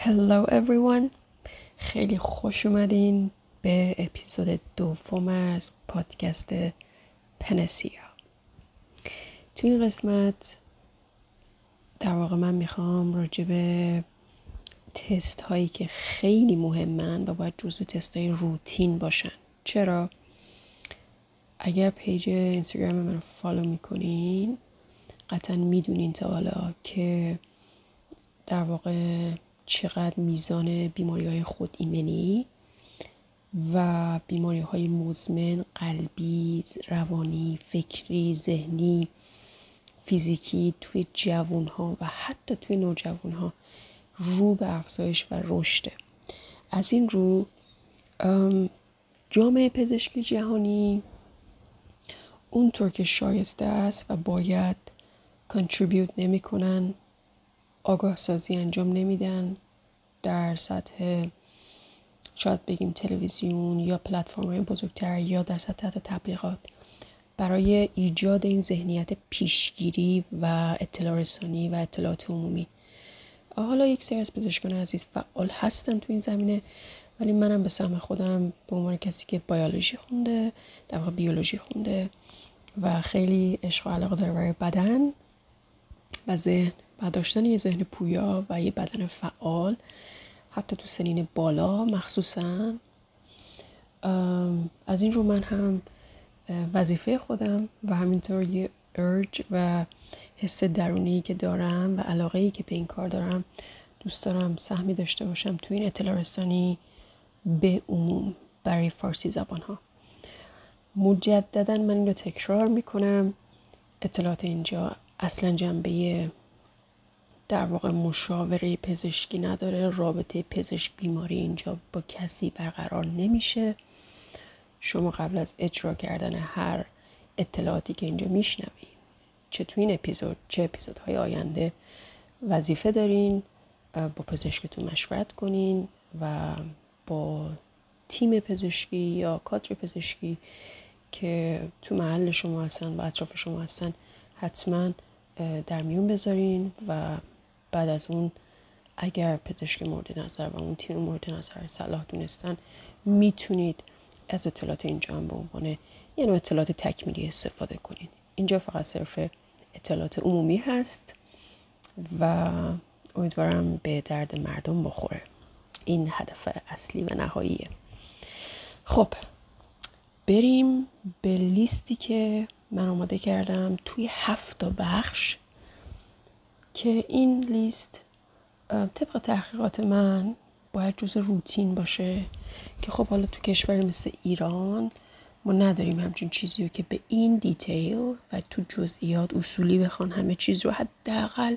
Hello everyone. خیلی خوش اومدین به اپیزود دوم از پادکست پنسیا. تو این قسمت در واقع من می‌خوام راجع به تست هایی که خیلی مهمن و باید جزو تست های روتین باشن. چرا؟ اگر page اینستاگرام من follow می‌کنین قطعا می‌دونین تا حالا که در واقع چقدر میزان بیماری های خود ایمنی و بیماری های مزمن قلبی، روانی، فکری، ذهنی، فیزیکی توی جوون ها و حتی توی نوجوان ها رو به افزایش و رشده از این رو جامعه پزشکی جهانی اونطور که شایسته است و باید کنتریبیوت نمی‌کنن آگاه سازی انجام نمیدن در سطح شاید بگیم تلویزیون یا پلتفرم های بزرگتر یا در سطح حتی تبلیغات. برای ایجاد این ذهنیت پیشگیری و اطلاع رسانی و اطلاعات عمومی. حالا یک سری از پزشکان عزیز فعال هستن تو این زمینه ولی منم به سهم خودم به عنوان کسی که بیولوژی خونده در واقع بیولوژی خونده و خیلی عشق و علاقه داره برای بدن و ذهن. و داشتن یه ذهن پویا و یه بدن فعال حتی تو سنین بالا مخصوصا. از این رو من هم وظیفه خودم و همینطور یه ارج و حس درونی که دارم و علاقه ای که به این کار دارم دوست دارم سهمی داشته باشم تو این اطلاع رسانی به عموم برای فارسی زبان ها مجددا من این رو تکرار می‌کنم. اطلاعات اینجا اصلا جنبه در واقع مشاوره پزشکی نداره رابطه پزشک بیماری اینجا با کسی برقرار نمیشه. شما قبل از اجرا کردن هر اطلاعاتی که اینجا میشنوید چه تو این اپیزود چه اپیزودهای آینده وظیفه دارین با پزشکتون مشورت کنین و با تیم پزشکی یا کادر پزشکی که تو محل شما هستن و اطراف شما هستن حتما در میون بذارین و بعد از اون اگر پزشک مورد نظر و اون تیم مورد نظر صلاح دونستن می‌تونید از اطلاعات اینجا هم به عنوان یه نوع اطلاعات تکمیلی استفاده کنید. اینجا فقط صرف اطلاعات عمومی هست و امیدوارم به درد مردم بخوره. این هدف اصلی و نهاییه. خب بریم به لیستی که من آماده کردم توی هفت بخش. که این لیست طبق تحقیقات من باید جز روتین باشه که خب حالا تو کشور مثل ایران ما نداریم همچین چیزی رو که به این دیتیل و تو جزئیات اصولی بخوان همه چیز رو حداقل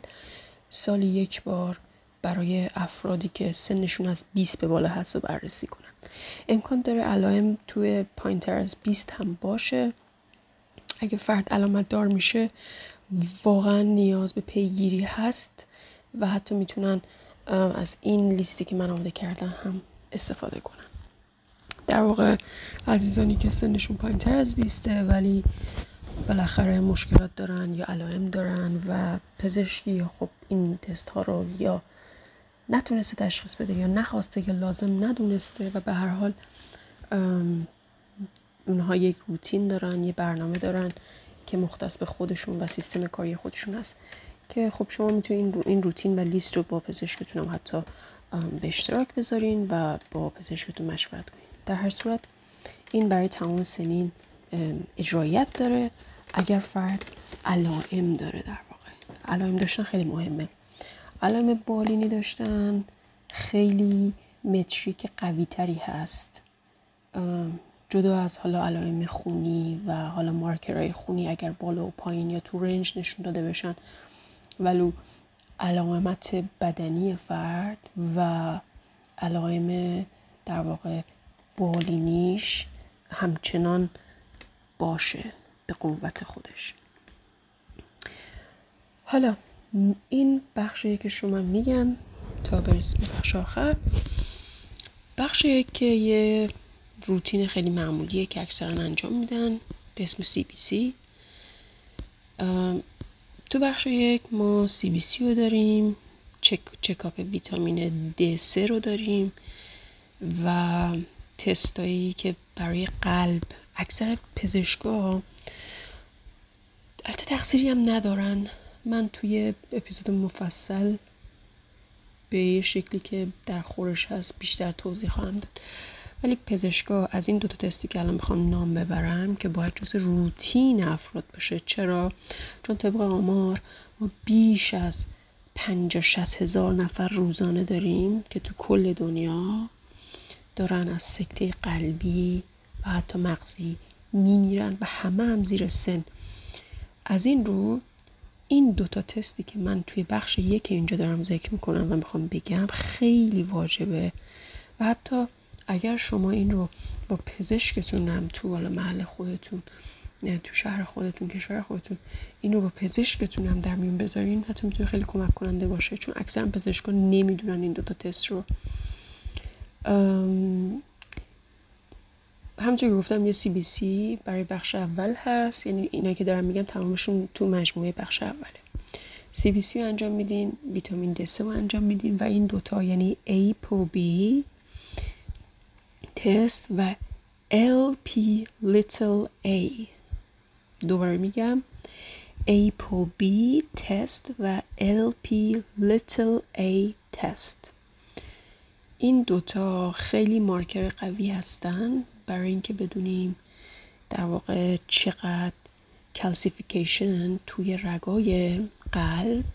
سال یک بار برای افرادی که سنشون از 20 به بالا هست و بررسی کنن. امکان داره علائم توی پایینتر از 20 هم باشه. اگه فرد علامت دار میشه واقعا نیاز به پیگیری هست و حتی می‌تونن از این لیستی که من آماده کردن هم استفاده کنن. در واقع عزیزانی که سنشون پایین تر از بیسته ولی بالاخره مشکلات دارن یا علائم دارن و پزشکی خب این تست ها رو یا نتونسته تشخیص بده یا نخواسته یا لازم ندونسته و به هر حال اونها یک روتین دارن یه برنامه دارن که مختص به خودشون و سیستم کاری خودشون هست. که خب شما می‌تونید این, روتین و لیست رو با پزشکتون هم حتی به اشتراک بذارین و با پزشکتون مشورت کنین. در هر صورت این برای تمام سنین اجرایت داره. اگر فرد علائم داره در واقع. علائم داشتن خیلی مهمه. علائم بالینی داشتن خیلی متریک قوی تری هست جدا از حالا علائم خونی و حالا مارکرهای خونی اگر بالا و پایین یا تو رنج نشون داده بشن ولو علامت بدنی فرد و علائم در واقع بالینیش همچنان باشه به قوت خودش. حالا این بخشی که شما میگم تا برسیم بخش آخر. بخشی که یه روتین خیلی معمولیه که اکثرا انجام میدن. به اسم CBC تو بخش یک ما CBC رو داریم. چک، چکاپ ویتامین D3 رو داریم و تستایی که برای قلب اکثر پزشکا البته تقصیری هم ندارن. من توی اپیزود مفصل به شکلی که در خورش هست بیشتر توضیح خواهم داد. ولی پزشکا از این دوتا تستی که الان می‌خوام نام ببرم که باید جز روتین افراد باشه. چرا؟ چون طبق آمار ما بیش از پنجا شست هزار نفر روزانه داریم که تو کل دنیا دارن از سکته قلبی و حتی مغزی میمیرن و همه هم زیر سن. از این رو این دوتا تستی که من توی بخش یک اینجا دارم ذکر می‌کنم و می‌خوام بگم خیلی واجبه. و حتی اگر شما این رو با پزشکتون هم تو حالا محل خودتون تو شهر خودتون کشور خودتون این رو با پزشکتون هم در میون بذارین حتی می‌تونه خیلی کمک کننده باشه. چون اکثر پزشکان نمی‌دونن این دوتا تست رو. همونطور که گفتم یه سی بی سی برای بخش اول هست. یعنی اینا که دارم میگم تمامشون تو مجموعه بخش اوله. سی بی سی رو انجام میدین ویتامین د رو انجام میدین و این دوتا یعنی A پو B تست و LP little a. دوباره میگم. A پو B تست و LP little a تست این دوتا خیلی مارکر قوی هستن برای اینکه بدونیم در واقع چقدر کلسیفیکیشن توی رگای قلب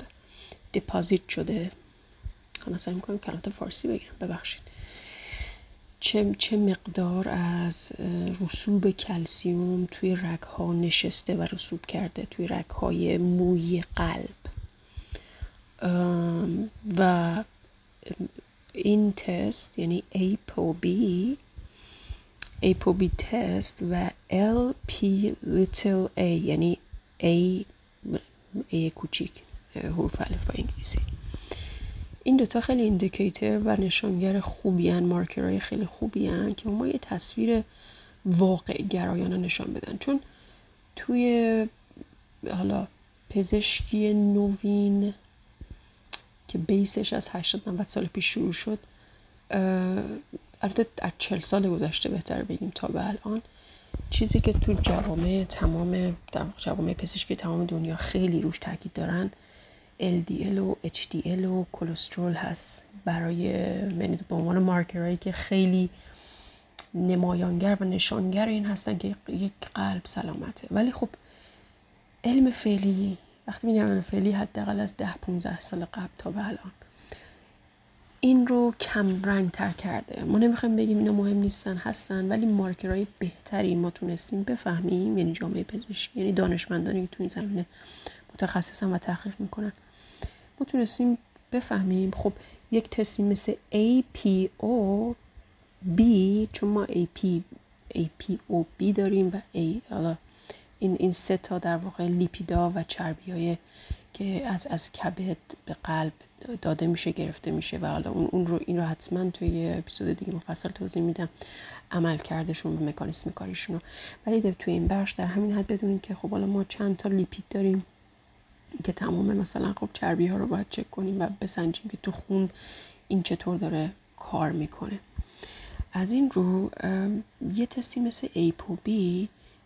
دپازیت شده. حالا سعی می‌کنم کلمات فارسی بگم. ببخشید. چه, چه مقدار از رسوب کلسیوم توی رگها نشسته و رسوب کرده توی رگهای موی قلب. و این تست یعنی ApoB ApoB تست و LP little a یعنی A A کوچیک حروف الف با انگلیسی. این دوتا خیلی ایندیکیتر و نشانگر خوبی هن مارکرهای خیلی خوبی هن که ما یه تصویر واقع گرایانه نشان بدن. چون توی حالا پزشکی نوین که بیسش از 80 90 سال پیش شروع شد البته از 40 سال گذشته بهتر بگیم تا به الان چیزی که تو جوامع تمام جوامع پزشکی تمام دنیا خیلی روش تاکید دارن LDL و HDL و کلسترول هست برای یعنی به عنوان مارکرهایی که خیلی نمایانگر و نشانگر این هستن که یک قلب سلامته. ولی خب علم فعلی وقتی میگم علم فعلی حداقل از ده 15 سال قبل تا به الان این رو کم رنگ تر کرده. ما نمی‌خوایم بگیم اینا مهم نیستن هستن ولی مارکرهای بهتری ما تونستیم بفهمیم یعنی جامعه پزشکی یعنی دانشمندانی که تو این زمینه متخصصن و تحقیق می‌کنن. ما تونستیم بفهمیم. خب یک تستی مثل APO B چون ما AP APOB داریم و A این این سه تا در واقع لیپیدا و چربی های که از از کبد به قلب داده میشه گرفته میشه و حالا اون, اون رو این رو حتما توی اپیزود دیگه مفصل توضیح میدم. عمل کردشون و مکانیسم کاریشون رو. ولی توی این بخش در همین حد بدونیم که خب حالا ما چند تا لیپید داریم. که تمام مثلا خب چربی ها رو باید چک کنیم و بسنجیم که تو خون این چطور داره کار می‌کنه. از این رو یه تستی مثل ApoB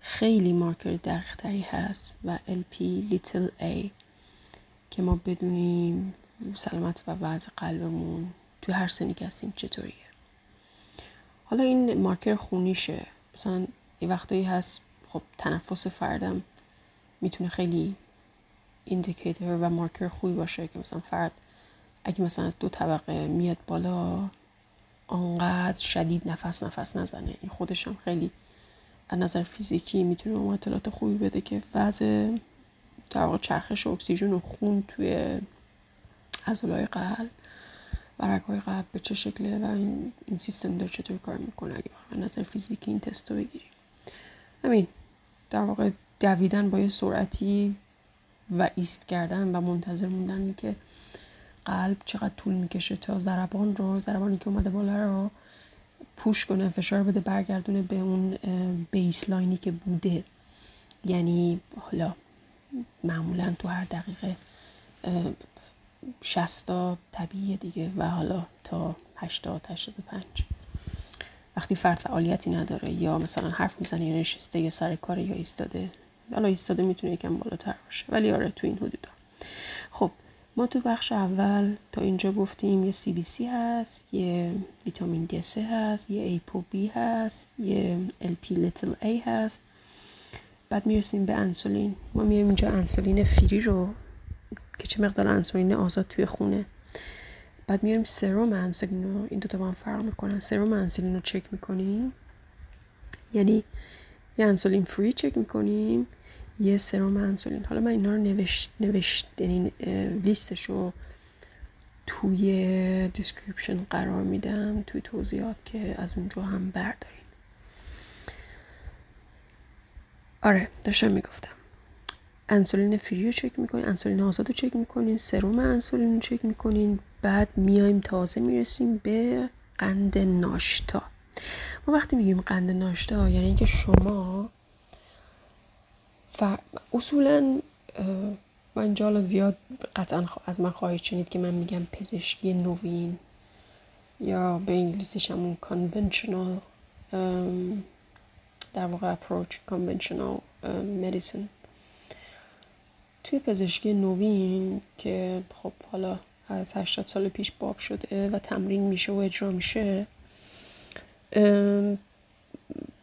خیلی مارکر دقیق تری هست و LP Little A که ما بدونیم سلامت و وضع قلبمون تو هر سنی که هستیم چطوریه. حالا این مارکر خونیشه. مثلا یه وقتایی هست خب تنفس فردم می‌تونه خیلی indicator و مارکر خوبی باشه که مثلا فرد اگه مثلا دو طبقه میاد بالا آنقدر شدید نفس نفس نزنه. این خودش هم خیلی از نظر فیزیکی می‌تونه اون اطلاعات خوبی بده که وضع در واقع چرخش اکسیژن و خون توی عضلای قلب و رگهای قلب به چه شکله و این, این سیستم داره چطور کار می‌کنه. اگه بخواه نظر فیزیکی این تست رو بگیریم همین در واقع دویدن با یه سرعتی و ایست کردن و منتظر موندن که قلب چقدر طول می‌کشه تا ضربان رو ضربانی که اومده بالا رو پوش کنه فشار بده برگردونه به اون بیس لاینی که بوده. یعنی حالا معمولا تو هر دقیقه 60 طبیعیه دیگه و حالا تا 80 85 وقتی فرد فعالیتی نداره یا مثلا حرف می‌زنه یا نشسته یا سر کار یا ایستاده حالا ایستاده می‌تونه یکم بالاتر باشه. ولی آره تو این حدودا. خب ما تو بخش اول تا اینجا گفتیم یه CBC هست یه ویتامین D سه هست یه ApoB هست یه LP little a هست. بعد می‌رسیم به انسولین. ما میایم اینجا انسولین free رو که چه مقدار انسولین آزاد توی خونه. بعد میایم serum انسولین رو. این دوتا با هم فرق می‌کنن. سروم انسولین رو چک می‌کنیم. یعنی یه انسولین free چک می‌کنیم. یه serum انسولین حالا من اینا رو نوشت نوشت یعنی لیستش رو توی description قرار میدم توی توضیحات که از اونجا هم بردارین. آره داشتم می‌گفتم. انسولین فری رو چک می‌کنین انسولین آزاد رو چک می‌کنین سروم انسولین رو چک می‌کنین بعد میایم تازه می‌رسیم به قند ناشتا. ما وقتی میگیم قند ناشتا یعنی اینکه شما اصولا من اینجا زیاد قطعا از من خواهید شنید که من میگم پزشکی نوین یا به انگلیسیش همون conventional در واقع approach conventional medicine. توی پزشکی نوین که خب حالا از 80 سال پیش باب شده و تمرین میشه و اجرا میشه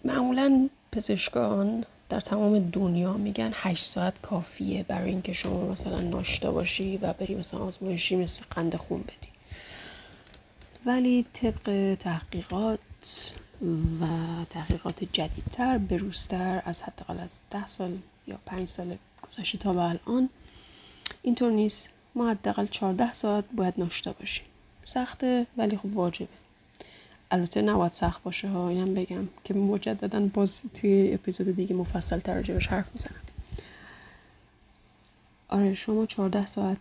معمولا پزشکان در تمام دنیا میگن 8 ساعت کافیه برای اینکه شما مثلا ناشتا باشی و بری مثلا آزمایشی مثل قند خون بدی. ولی طبق تحقیقات و تحقیقات جدیدتر بروزتر از حداقل از ده سال یا پنج سال گذشته تا به الان اینطور نیست. ما حداقل 14 ساعت باید ناشتا باشیم. سخته ولی خب واجبه. البته نباید سخت باشه ها اینم بگم که مجددا باز توی اپیزود دیگه مفصل تر راجبش حرف می‌زنم. آره شما 14 ساعت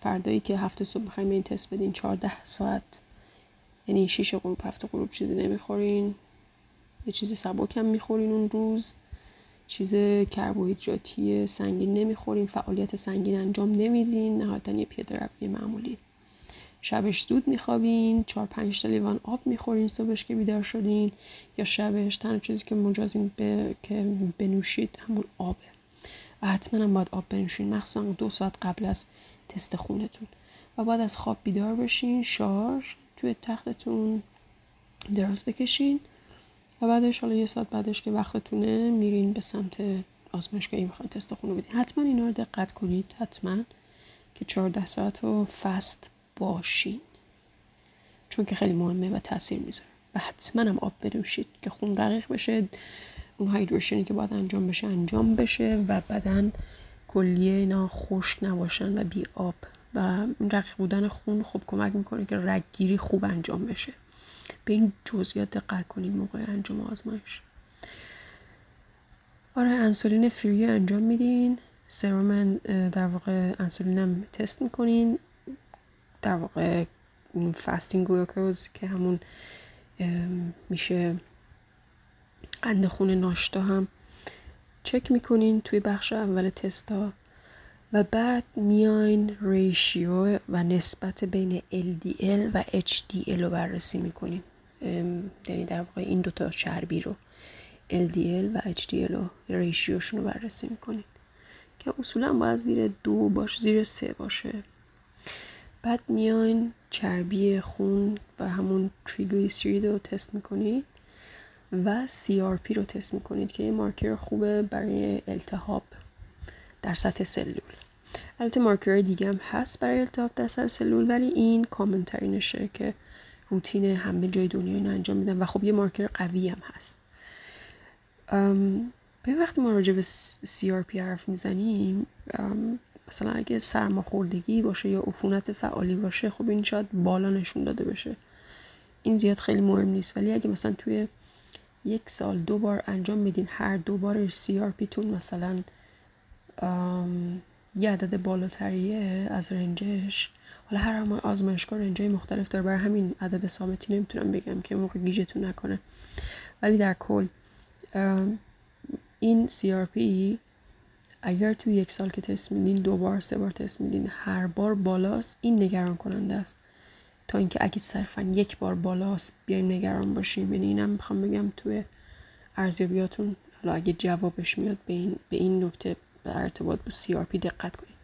فردایی که هفته صبح می‌خوایم این تست بدین 14 ساعت یعنی شیش غروب هفته غروب چیزی نمی‌خورین. یه چیزی سبک هم می‌خورین اون روز. چیز کربوهیدراتی سنگین نمی‌خورین فعالیت سنگین انجام نمیدین. نهایتا یه پیاده روی معمولی. شبش زود میخوابین چهار پنج تا لیوان آب می‌خورین صبحش که بیدار شدین یا شبش تنها چیزی که مجازین به که بنوشید همون آبه. و حتما هم باید آب بنوشین. مخصوصا دو ساعت قبل از تست خونتون. و بعد از خواب بیدار بشین شارژ توی تختتون دراز بکشین و بعدش حالا یه ساعت بعدش که وقتتونه میرین به سمت آزمایشگاهی می‌خواین تست خون رو بدین. حتما اینا رو دقت کنید. حتما که 14 ساعت رو فست باشین. چون که خیلی مهمه و تاثیر می‌ذاره. و حتما هم آب بنوشید که خون رقیق بشه اون hydration ی که باید انجام بشه انجام بشه و بدن کلیه اینا خشک نباشن و بی آب. و رقیق بودن خون خوب کمک می‌کنه که رگگیری خوب انجام بشه. به این جزئیات دقت کنید موقع انجام آزمایش. آره انسولین free انجام میدین. serum در واقع انسولین هم تست می‌کنین. در واقع fasting glucose که همون میشه قند خون ناشتا هم چک می‌کنین توی بخش اول تستا و بعد میاین ریشیو و نسبت بین LDL و HDL رو بررسی می‌کنین. یعنی در واقع این دوتا چربی رو LDL و HDL رو ریشیوشون رو بررسی می‌کنین. که اصولا باید زیر دو باشه زیر سه باشه. بعد میاین چربی خون و همون تریگلیسیرید رو تست می‌کنید و CRP رو تست می‌کنید که یه مارکر خوبه برای التهاب در سطح سلول. البته مارکر دیگه هم هست برای التهاب در سطح سلول ولی این کامن ترینشه که روتین همه جای دنیا اینو انجام میدن و خب یه مارکر قوی هم هست. به وقتی ما راجع به CRP حرف می‌زنیم مثلا اگه سرماخوردگی باشه یا عفونت فعالی باشه خب این شاید بالا نشون داده بشه. این زیاد خیلی مهم نیست. ولی اگه مثلا توی یک سال دو بار انجام میدین هر دو بار CRP تون مثلا یه عدد بالاتریه از رنجش. حالا هر هم آزمایشگاه رنجای مختلف داره. برای همین عدد ثابتی نمی‌تونم بگم که موقع گیجتون نکنه. ولی در کل این CRP اگر توی یک سال که تست میدین دو بار سه بار تست میدین هر بار بالاست این نگران کننده است. تا اینکه اگه صرفا یک بار بالاست بیایم نگران باشیم یعنی اینم می‌خوام بگم توی ارزیابیاتون حالا اگه جوابش میاد به این, به این نکته به ارتباط با CRP دقت کنید.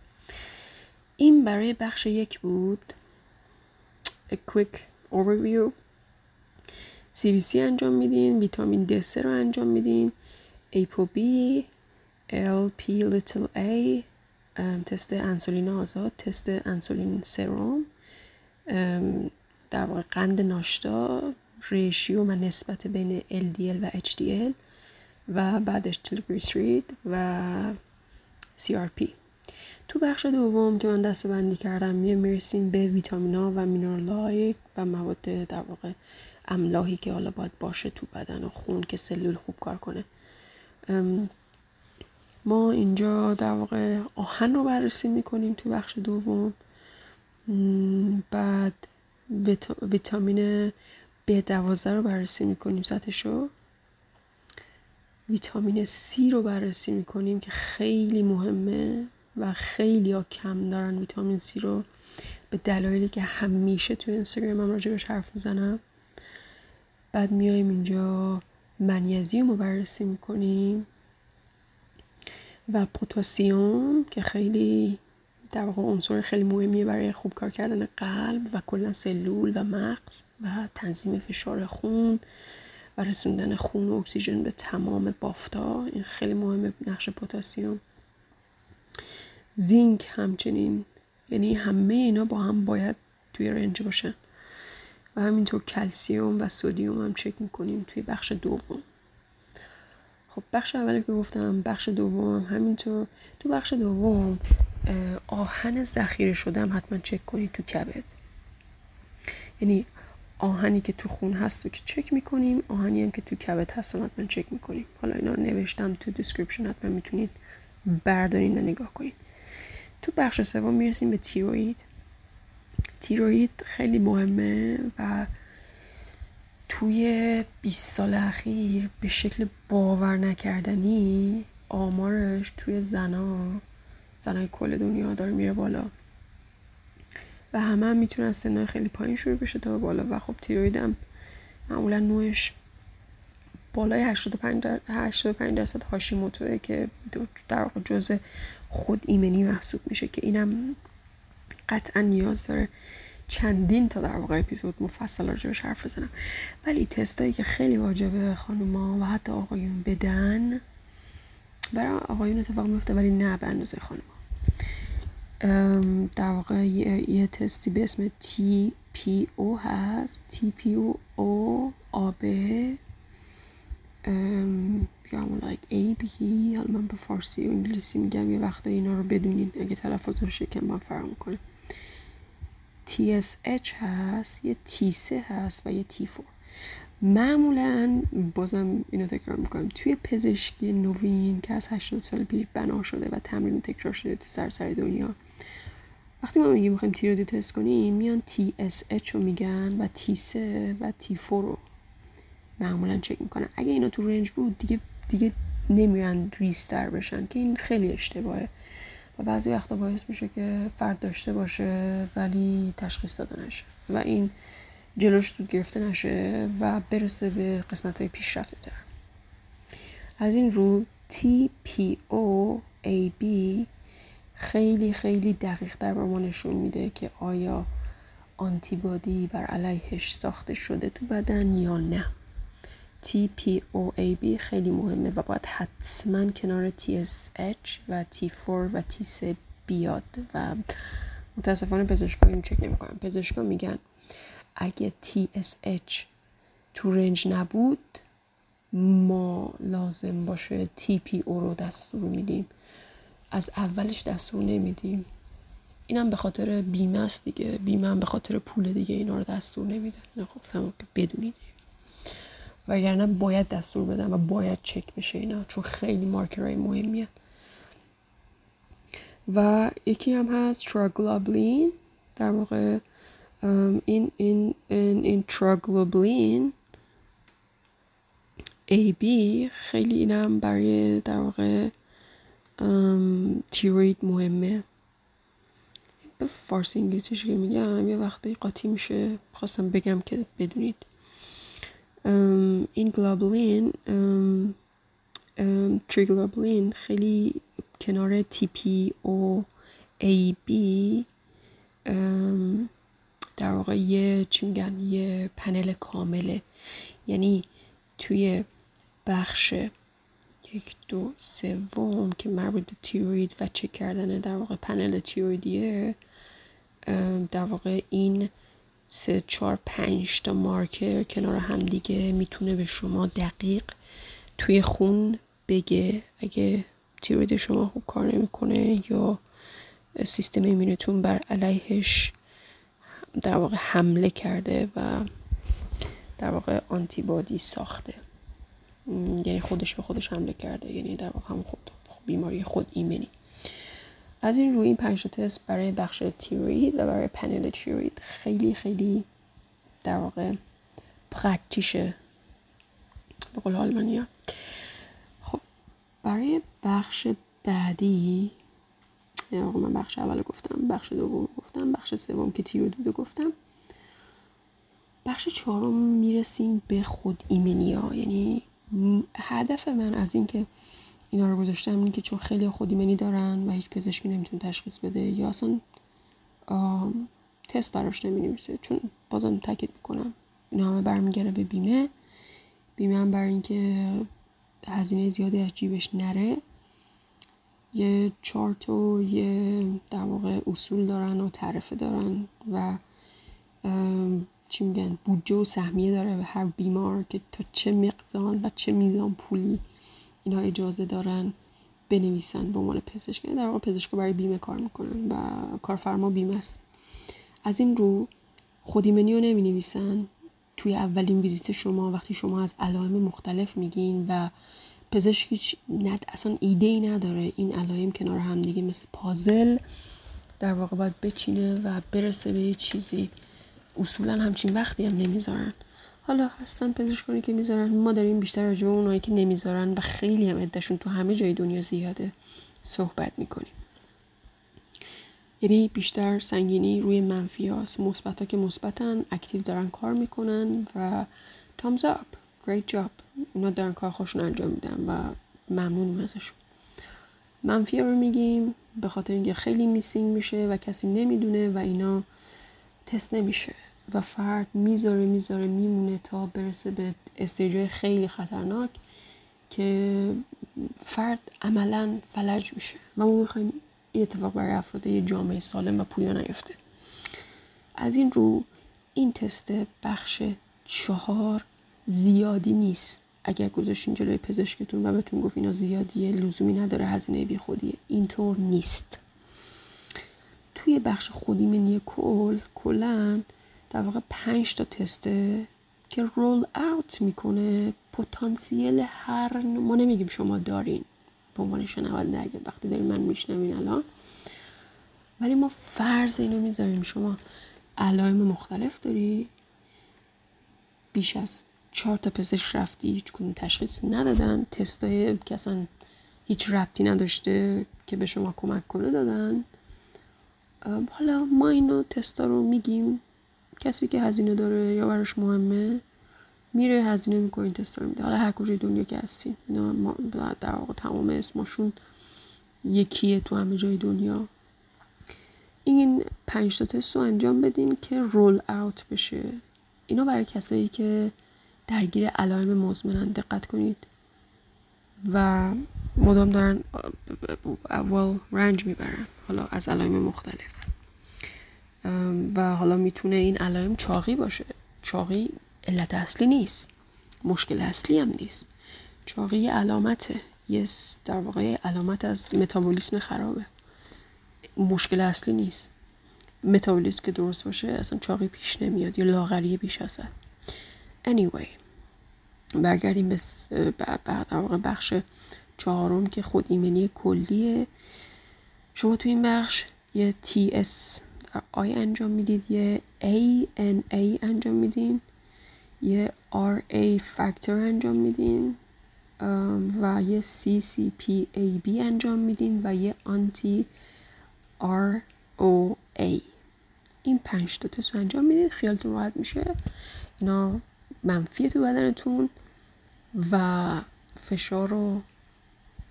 این برای بخش یک بود. A quick overview. CBC انجام میدین ویتامین D3 رو انجام میدین ApoB LP little a تست انسولین آزاد تست انسولین سروم در واقع قند ناشتا ریشیو و نسبت بین LDL و HDL و بعدش تلگریسرید و CRP تو بخش دوم که من دسته بندی کردم می‌رسیم به ویتامینا و مینرالای و مواد در واقع املاحی که حالا باید باشه تو بدن و خون که سلول خوب کار کنه. ما اینجا در واقع آهن رو بررسی می‌کنیم تو بخش دوم. بعد ویتامین B12 رو بررسی می‌کنیم سطحش رو. ویتامین C رو بررسی می‌کنیم که خیلی مهمه و خیلی ها کم دارن ویتامین C رو. به دلایلی که همیشه توی اینستاگرام هم راجبش حرف می‌زنم. بعد میایم اینجا منیزیم رو بررسی می‌کنیم. و پوتاسیوم که خیلی در واقع عنصر خیلی مهمیه برای خوب کار کردن قلب و کلا سلول و مغز و تنظیم فشار خون و رسوندن خون و اکسیژن به تمام بافتا. این خیلی مهمه نقش پوتاسیوم zinc همچنین یعنی همه اینا با هم باید توی range باشن. و همینطور کلسیوم و sodium هم چک می‌کنیم توی بخش دوم. خب بخش اولی که گفتم بخش دوم همینطور. تو بخش دوم آهن ذخیره شده هم حتما چک کنید تو کبد. یعنی آهنی که تو خون هست و که چک می‌کنیم آهنی هم که تو کبد هست هم حتما چک می‌کنیم. حالا اینا رو نوشتم تو description حتما می‌تونید بردارین و نگاه کنید. تو بخش سوم می‌رسیم به تیروید تیروید خیلی مهمه و توی 20 سال اخیر به شکل باور نکردنی آمارش توی زنا زنای کل دنیا داره میره بالا. و همه هم می‌تونه از سنهای خیلی پایین شروع بشه تا بالا. و خب تیروید هم معمولا نوعش بالای 85 در 85 درصد که در واقع جزء خود ایمنی محسوب میشه که اینم قطعا نیاز داره. چندین تا در واقع اپیزود مفصل راجبش حرف بزنم. ولی تستایی که خیلی واجبه خانوما و حتی آقایون بدن برای آقایون اتفاق میفته ولی نه به اندازه خانوما. در واقع یه, تستی به اسم TPO هست. TPO آب یا همون like AB حالا من به فارسی و انگلیسی میگم یه وقتا اینا رو بدونین. اگه تلفظ رو شکم من فرق می‌کنه TSH هست یه T3 هست و یه T4 معمولا بازم اینو تکرار می‌کنم. توی پزشکی نوین که از 80 سال پیش بنا شده و تمرین تکرار شده تو سرسر دنیا وقتی ما میگیم می‌خوایم تی رو تست کنیم میان TSH رو میگن و T3 و T4 رو معمولا چک می‌کنن. اگه اینا تو رنج بود دیگه دیگه نمیرن ریستر بشن که این خیلی اشتباهه. و بعضی وقتا باعث میشه که فرد داشته باشه ولی تشخیص داده نشه و این جلوش دود گرفته نشه و برسه به قسمت های پیشرفته تر از این رو TPO AB خیلی خیلی دقیق در ما نشون میده که آیا آنتیبادی بر علیهش ساخته شده تو بدن یا نه. TPOAB خیلی مهمه و باید حتما کنار TSH و T4 و T3 بیاد و متاسفانه پزشکا اینو چک نمی‌کنن. پزشکا میگن اگه TSH تو رنج نبود ما لازم باشه TPO رو دستور میدیم. از اولش دستور نمیدیم. اینم به خاطر بیمه است دیگه. بیمه هم به خاطر پول دیگه اینا رو دستور نمیدن. خب بدونید. وگرنه باید دستور بدم و باید چک بشه اینا چون خیلی مارکرهای مهمیه. و یکی هم هست thyroglobulin در واقع این این این, این thyroglobulin AB خیلی اینم برای در واقع تیروید مهمه. به فارسی انگلیسیش که میگم یه وقتی قاطی میشه خواستم بگم که بدونید. این تریگلابلین خیلی کنار تی پی او ای بی در واقع یه چی میگن یه پنل کامله. یعنی توی بخش یک دو سوم که مربوط به تیروید و چک کردن در واقع پنل تیرویدیه در واقع این سه چهار پنج تا مارکر کنار هم دیگه می‌تونه به شما دقیق توی خون بگه اگه تیروید شما خوب کار نمی‌کنه یا سیستم ایمونتون بر علیهش در واقع حمله کرده و در واقع آنتیبادی ساخته. یعنی خودش به خودش حمله کرده یعنی در واقع هم خود بیماری خود ایمنی. از این روی این پنج تست برای بخش تیروید و برای پنل تیروید خیلی خیلی در واقع پرکتیشه. به قول آلمانیا. خب برای بخش بعدی یعنی من بخش اول گفتم بخش دوم گفتم بخش سوم که تیروید بوده گفتم. بخش چهارم می‌رسیم به خود ایمنیا. یعنی هدف من از این که اینا رو گذاشتم اینه که چون خیلی خود ایمنی دارن و هیچ پزشکی نمی‌تونه تشخیص بده یا اصلا تست براش نمی‌نویسه. چون بازم تاکید می‌کنم اینا همه برمیگرده به بیمه. بیمه هم برای اینکه هزینه زیادی از جیبش نره. یه چارت و یه در واقع اصول دارن و تعرفه دارن و چی میگن بودجه و سهمیه داره به هر بیمار که تا چه مقدار و چه میزان پولی اینا اجازه دارن بنویسن به عنوان پزشک. یعنی در واقع پزشک برای بیمه کار می‌کنن و کارفرما بیمه است. از این رو خودیمنی رو نمی نویسن توی اولین ویزیت شما وقتی شما از علائم مختلف میگین و پزشک هیچ اصلا ایده ای نداره این علائم کنار هم دیگه مثل پازل در واقع باید بچینه و برسه به چیزی. اصولا همچین وقتی هم نمی‌ذارن. حالا هستن پزشکانی که می‌ذارن. ما داریم بیشتر راجع به اونایی که نمی‌ذارن و خیلی هم عدهشون تو همه جای دنیا زیاده صحبت می‌کنیم. یعنی بیشتر سنگینی روی منفی هاست. مثبت ها که مثبتن اکتیو دارن کار می‌کنن و تامز اپ great job. اونا دارن کار خوشون انجام میدن و ممنونیم ازشون. منفی رو میگیم به خاطر اینکه خیلی میسینگ میشه و کسی نمی‌دونه و اینا تست نمیشه. و فرد می‌ذاره می‌ذاره میمونه تا برسه به استیجای خیلی خطرناک که فرد عملا فلج میشه. و ما می‌خوایم این اتفاق برای افراد یه جامعه سالم و پویا نیفته. از این رو این تست بخش چهار زیادی نیست. اگر گذاشتین جلوی پزشکتون و بهتون گفت اینا زیادیه لزومی نداره هزینه بی خودیه اینطور نیست. توی بخش خودیمنی کل کلا در واقع پنج تا تسته که رول اوت می‌کنه. پتانسیل هر ما نمیگیم شما دارین. به عنوان شنونده اگه وقتی دارین من میشنوین الان. ولی ما فرض اینو می‌ذاریم. شما علائم مختلف داری. بیش از چهار تا پزشک رفتی هیچ تشخیص ندادن. تستای که اصلا هیچ ربطی نداشته که به شما کمک کنه دادن. حالا ما اینو تستا رو میگیم. کسی که هزینه داره یا براش مهمه میره هزینه می‌کنه این تستا رو میده حالا هر کجای دنیا که هستین اینا در واقع تمام اسمشون یکیه تو همه جای دنیا این پنج تا تست رو انجام بدین که رول اوت بشه اینا برای کسایی که درگیر علائم مزمنن دقت کنید و مدام دارن اول رنج می‌برن حالا از علائم مختلف و حالا می‌تونه این علائم چاقی باشه. چاقی علت اصلی نیست. مشکل اصلی هم نیست. چاقی علامته. یس در واقع علامت از متابولیسم خرابه. مشکل اصلی نیست. متابولیسم که درست باشه اصلا چاقی پیش نمیاد یا لاغری بیش از anyway برگردیم به بخش چهارم که خود ایمنی کلیه. شما تو این بخش یه TS آی انجام می‌دید یه ANA انجام میدین یه RA فاکتور انجام میدین و یه CCPAB انجام میدین و یه آنتی ROA این پنج تا تست انجام میدین خیالتون راحت میشه. اینا منفی تو بدنتون و فشار رو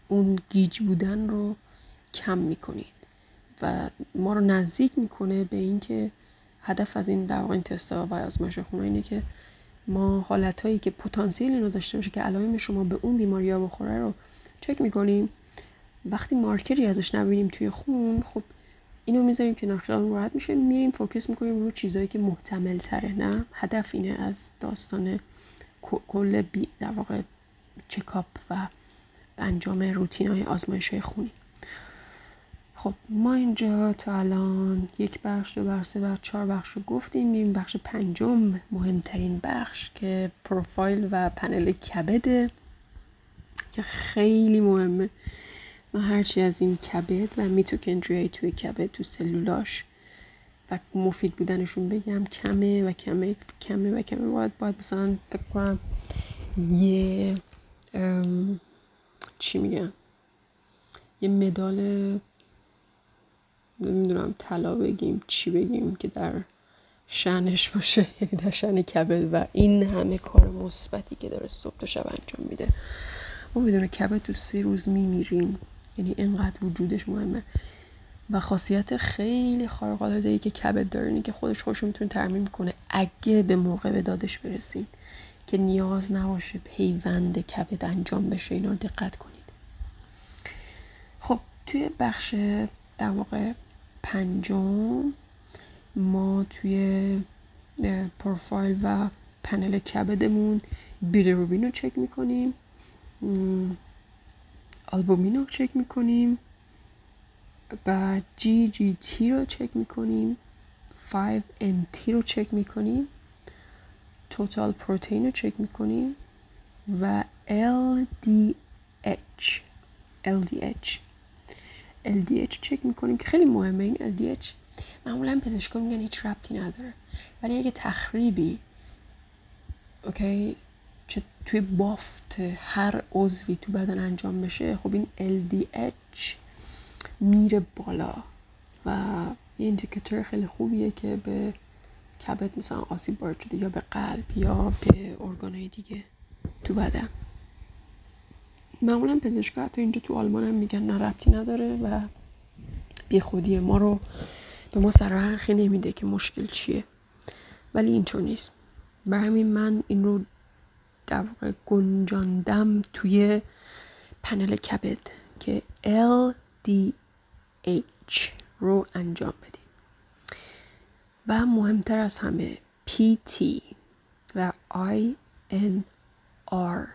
اون گیج بودن رو کم می‌کنید و ما رو نزدیک می‌کنه به اینکه هدف از این در واقع این تستا و آزمایش خونه اینه که ما حالت هایی که پتانسیل اینو داشته باشه که علائم شما به اون بیماری ها بخوره رو چک می‌کنیم. وقتی مارکری ازش نبینیم توی خون خب اینو می‌ذاریم کنار خیالمون راحت میشه. میریم فوکس می‌کنیم رو چیزایی که محتمل تره نه؟ هدف اینه از داستان کل بی در واقع چکاپ و انجام روتین های آزمایش های خونی. خب ما اینجا تا الان یک بخش دو بخش سه بخش چهار بخش رو گفتیم. میریم بخش پنجم مهمترین بخش که پروفایل و پنل کبده که خیلی مهمه. ما هرچی از این کبد و میتوکندریای توی کبد تو سلولاش و مفید بودنشون بگم کمه و کمه کمه و کمه. باید باید مثلا فکر کنم یه چی میگم یه مدال نمی‌دونم طلا بگیم چی بگیم که در شنش باشه. یعنی در شن کبد و این همه کار مثبتی که داره صبح تا شب انجام میده. ما بدون کبد تو سه روز میمیریم. یعنی اینقدر وجودش مهمه. و خاصیت خیلی خارق العاده ای که کبد داره اینه که خودش خوش می‌تونه ترمیم کنه. اگه به موقع به دادش برسیم که نیاز نباشه پیوند کبد انجام بشه اینا دقت کنید. خب توی بخش در واقع پنجم ما توی پروفایل و پنل کبدمون بیلیروبین رو چک می‌کنیم. آلبومین رو چک می‌کنیم. و جی جی تی رو چک می‌کنیم. 5 تی رو چک می‌کنیم. توتال پروتئین رو چک می‌کنیم. و LDH LDH LDH چک می‌کنیم که خیلی مهمه این LDH معمولا پزشکا میگن هیچ ربطی نداره. ولی اگه تخریبی اوکی چه توی بافت هر عضوی تو بدن انجام بشه خب این LDH میره بالا و یه ایندیکاتور خیلی خوبیه که به کبد مثلا آسیب وارد شده یا به قلب یا به ارگانهای دیگه تو بدن. معمولا پزشکا حتی اینجا تو آلمان هم میگن نه ربطی نداره و بی خودی ما رو به ما سرحرخی نمیده که مشکل چیه. ولی اینطور نیست. بر همین من این رو در واقع گنجاندم توی پنل کبد که LDH رو انجام بدیم و مهمتر از همه PT و INR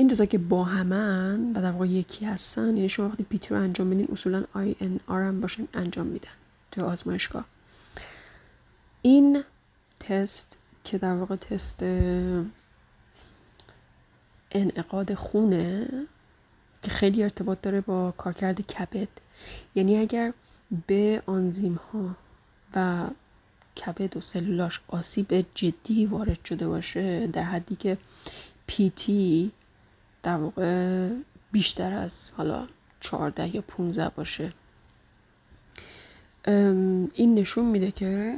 این دوتا که با همن و در واقع یکی هستن یعنی شما وقتی پیتی رو انجام بدین اصولا آی ان آر هم باشن انجام میدن تو آزمایشگاه. این تست که در واقع تست انعقاد خونه که خیلی ارتباط داره با کارکرد کبد. یعنی اگر به آنزیم ها و کبد و سلولاش آسیب جدی وارد شده باشه در حدی که پیتی در واقع بیشتر از حالا 14 یا 15 باشه. این نشون میده که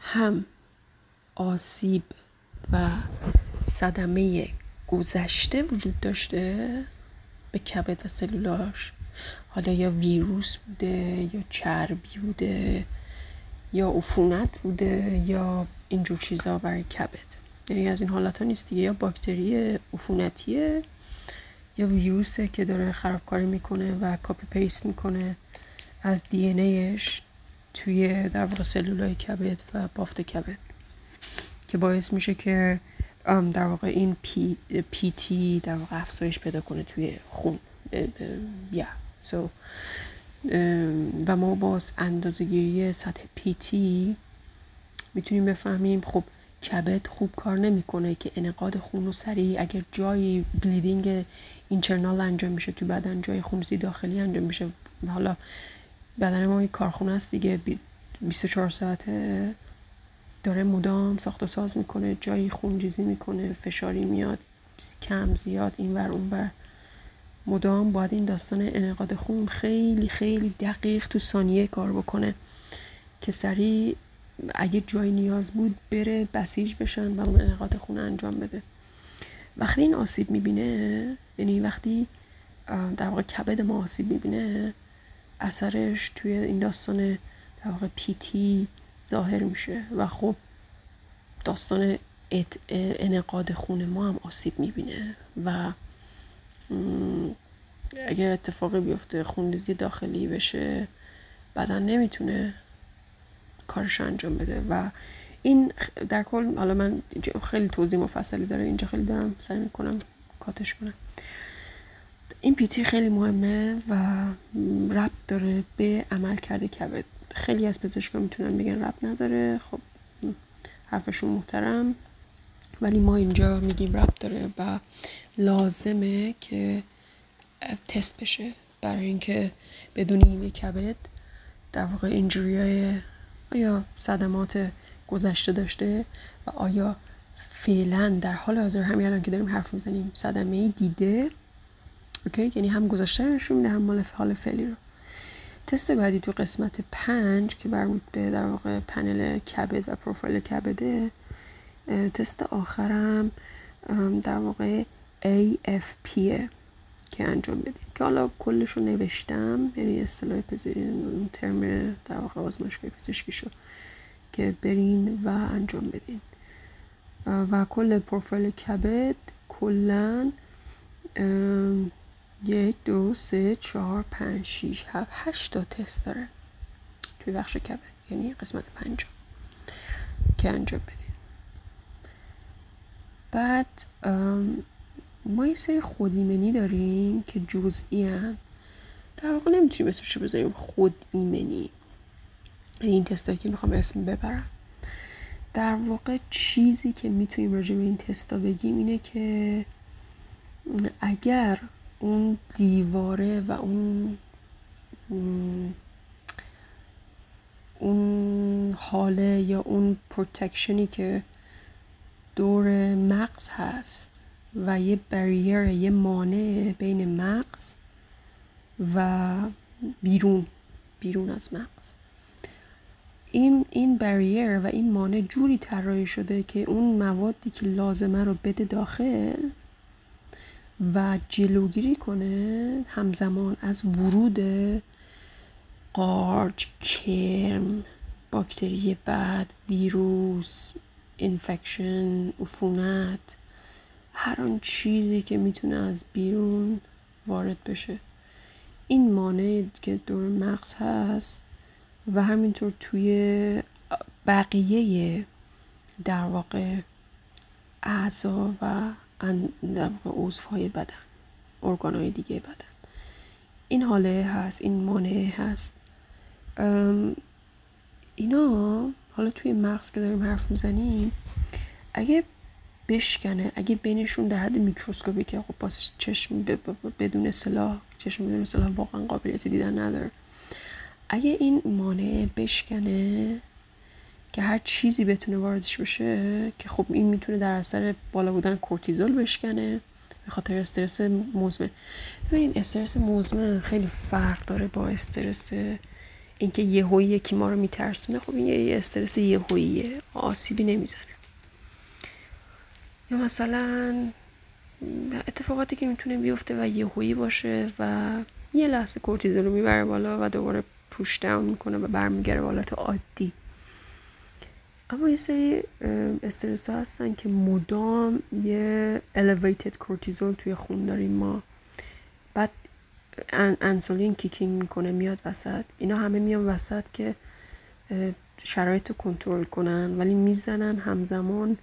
هم آسیب و صدمه گذشته وجود داشته به کبد و سلولاش. حالا یا ویروس بوده یا چربی بوده یا عفونت بوده یا اینجور چیزا برای کبد. یعنی از این حالت ها نیست دیگه. یا باکتری عفونتیه یا ویروسه که داره خرابکاری می‌کنه و copy paste می‌کنه از DNA ش توی در واقع سلولای کبد و بافت کبد که باعث میشه که در واقع این P, PT در واقع افزایش پیدا کنه توی خون. یا so, و ما باز اندازه گیری سطح PT می‌تونیم بفهمیم. خب کبد خوب کار نمی‌کنه که انقاد خون و سریع اگر جایی bleeding اینترنال انجام میشه تو بدن جای خونریزی داخلی انجام میشه. حالا بدن ما یک کارخونه است دیگه 24 ساعته داره مدام ساخت و ساز می‌کنه جایی خونریزی می‌کنه فشاری میاد کم زیاد این ور اون ور مدام باید این داستان انعقاد خون خیلی خیلی دقیق تو ثانیه کار بکنه که سریع اگه جای نیاز بود بره بسیج بشن و اون انعقاد خون انجام بده. وقتی این آسیب می‌بینه یعنی وقتی در واقع کبد ما آسیب می‌بینه اثرش توی این داستان در واقع پیتی ظاهر میشه و خب داستان انعقاد خون ما هم آسیب می‌بینه و اگر اتفاقی بیفته خونریزی داخلی بشه بدن نمی‌تونه کارش انجام بده. و این در کل حالا من خیلی توضیح مفصلی داره اینجا خیلی دارم سعی می‌کنم کاتش کنم. این پیتی خیلی مهمه و ربط داره به عمل کرده کبد خیلی از پزشکا می‌تونن بگن ربط نداره. خب حرفشون محترم. ولی ما اینجا میگیم ربط داره و لازمه که تست بشه. برای اینکه بدونیم کبد در واقع اینجوری های آیا صدمات گذشته داشته و آیا فعلا در حال حاضر همین الان که داریم حرف می‌زنیم صدمه دیده؟ اوکی یعنی هم گذشته نشون میده هم مال حال فعلی رو. تست بعدی تو قسمت پنج که برمود به در واقع پنل کبد و پروفایل کبده تست آخرم در واقع AFP که انجام بدیم که حالا کلش رو نوشتم یعنی اصطلاح پزشکی ترم در واقع آزمایشگاه پزشکی شو که برین و انجام بدین. و کل پروفایل کبد کلا یک دو سه چهار پنج شیش هفت هشت تا تست داره توی بخش کبد. یعنی قسمت پنجم که انجام بدین. بعد ما یه سری خودیمنی داریم که جزئی هن. در واقع نمی‌تونیم اسمشو بذاریم خود ایمنی یعنی این تستایی که می‌خوام اسم ببرم در واقع چیزی که می‌تونیم راجع به این تستا بگیم اینه که اگر اون دیواره و اون اون حاله یا اون پروتکشنی که دور مغز هست و یه بریر یه مانع بین مغز و بیرون بیرون از مغز. این این بریر و این مانع جوری طراحی شده که اون موادی که لازمه رو بده داخل و جلوگیری کنه همزمان از ورود قارچ کرم باکتری بد ویروس اینفکشن عفونت هر آن چیزی که می‌تونه از بیرون وارد بشه. این مانع که دور مغز هست و همینطور توی بقیه در واقع اعضا و در واقع بدن ارگان دیگه بدن. این حاله هست این مانع هست. اینا حالا توی مغز که داریم حرف می‌زنیم اگه بشکنه. اگه بینشون در حد میکروسکوپی که خب با چشم بدون سلاح چشم بدون سلاح واقعا قابلیت دیدن نداره. اگه این مانع بشکنه که هر چیزی بتونه واردش بشه که خب این می‌تونه در اثر بالا بودن کورتیزول بشکنه به خاطر استرس مزمن. ببینید استرس مزمن خیلی فرق داره با استرس اینکه یهویی یکی ما رو میترسونه. خب این یه استرس یهوییه آسیبی نمی‌زنه. یا مثلا اتفاقاتی که می‌تونه بیفته و یهویی باشه و یه لحظه کورتیزول رو می‌بره بالا و دوباره پوش داون می‌کنه و برمیگره بالا تا عادی. اما یه سری استرس ها هستن که مدام یه elevated کورتیزول توی خون داریم ما. بعد انسولین کیکینگ می‌کنه میاد وسط. اینا همه میان وسط که شرایط رو کنترل کنن. ولی می‌زنن همزمان